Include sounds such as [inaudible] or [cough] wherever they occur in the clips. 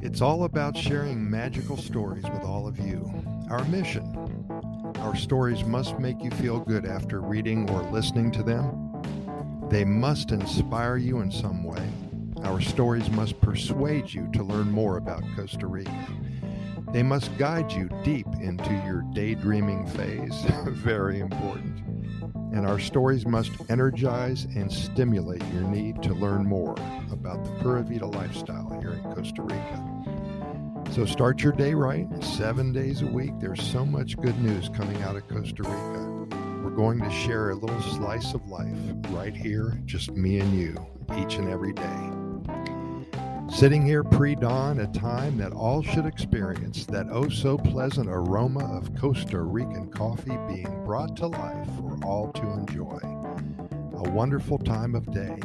It's all about sharing magical stories with all of you. Our mission our stories must make you feel good after reading or listening to them. They must inspire you in some way. Our stories must persuade you to learn more about Costa Rica. They must guide you deep into your daydreaming phase. [laughs] Very important. And our stories must energize and stimulate your need to learn more about the Pura Vida lifestyle here in Costa Rica. So start your day right, seven days a week. There's so much good news coming out of Costa Rica. We're going to share a little slice of life right here, just me and you, each and every day. Sitting here pre dawn, a time that all should experience that oh so pleasant aroma of Costa Rican coffee being brought to life for all to enjoy. A wonderful time of day,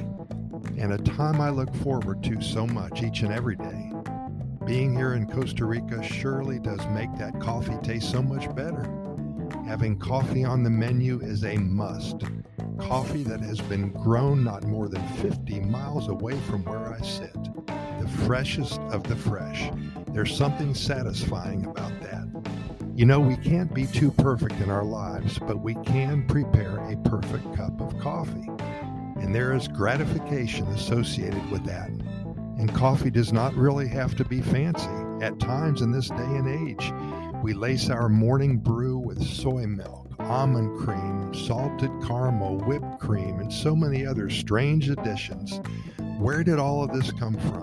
and a time I look forward to so much each and every day. Being here in Costa Rica surely does make that coffee taste so much better. Having coffee on the menu is a must. Coffee that has been grown not more than 50 miles away from where I sit. The freshest of the fresh. There's something satisfying about that. You know, we can't be too perfect in our lives, but we can prepare a perfect cup of coffee. And there is gratification associated with that. And coffee does not really have to be fancy. At times in this day and age, we lace our morning brew with soy milk, almond cream, salted caramel, whipped cream, and so many other strange additions. Where did all of this come from?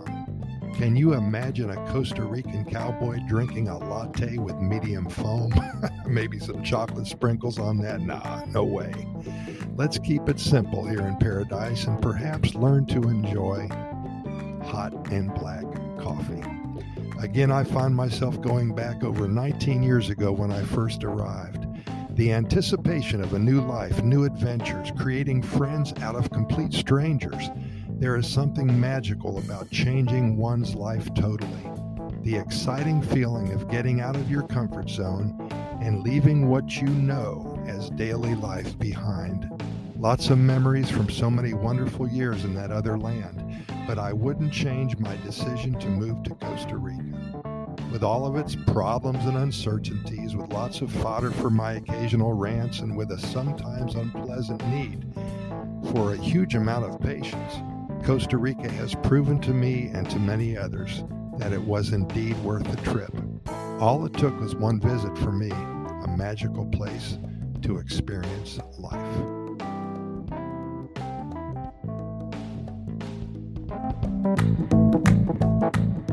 Can you imagine a Costa Rican cowboy drinking a latte with medium foam? [laughs] Maybe some chocolate sprinkles on that? Nah, no way. Let's keep it simple here in paradise and perhaps learn to enjoy hot and black coffee. Again, I find myself going back over 19 years ago when I first arrived. The anticipation of a new life, new adventures, creating friends out of complete strangers. There is something magical about changing one's life totally. The exciting feeling of getting out of your comfort zone and leaving what you know as daily life behind. Lots of memories from so many wonderful years in that other land, but I wouldn't change my decision to move to Costa Rica. With all of its problems and uncertainties, with lots of fodder for my occasional rants, and with a sometimes unpleasant need for a huge amount of patience, Costa Rica has proven to me and to many others that it was indeed worth the trip. All it took was one visit for me, a magical place to experience life. Thank you.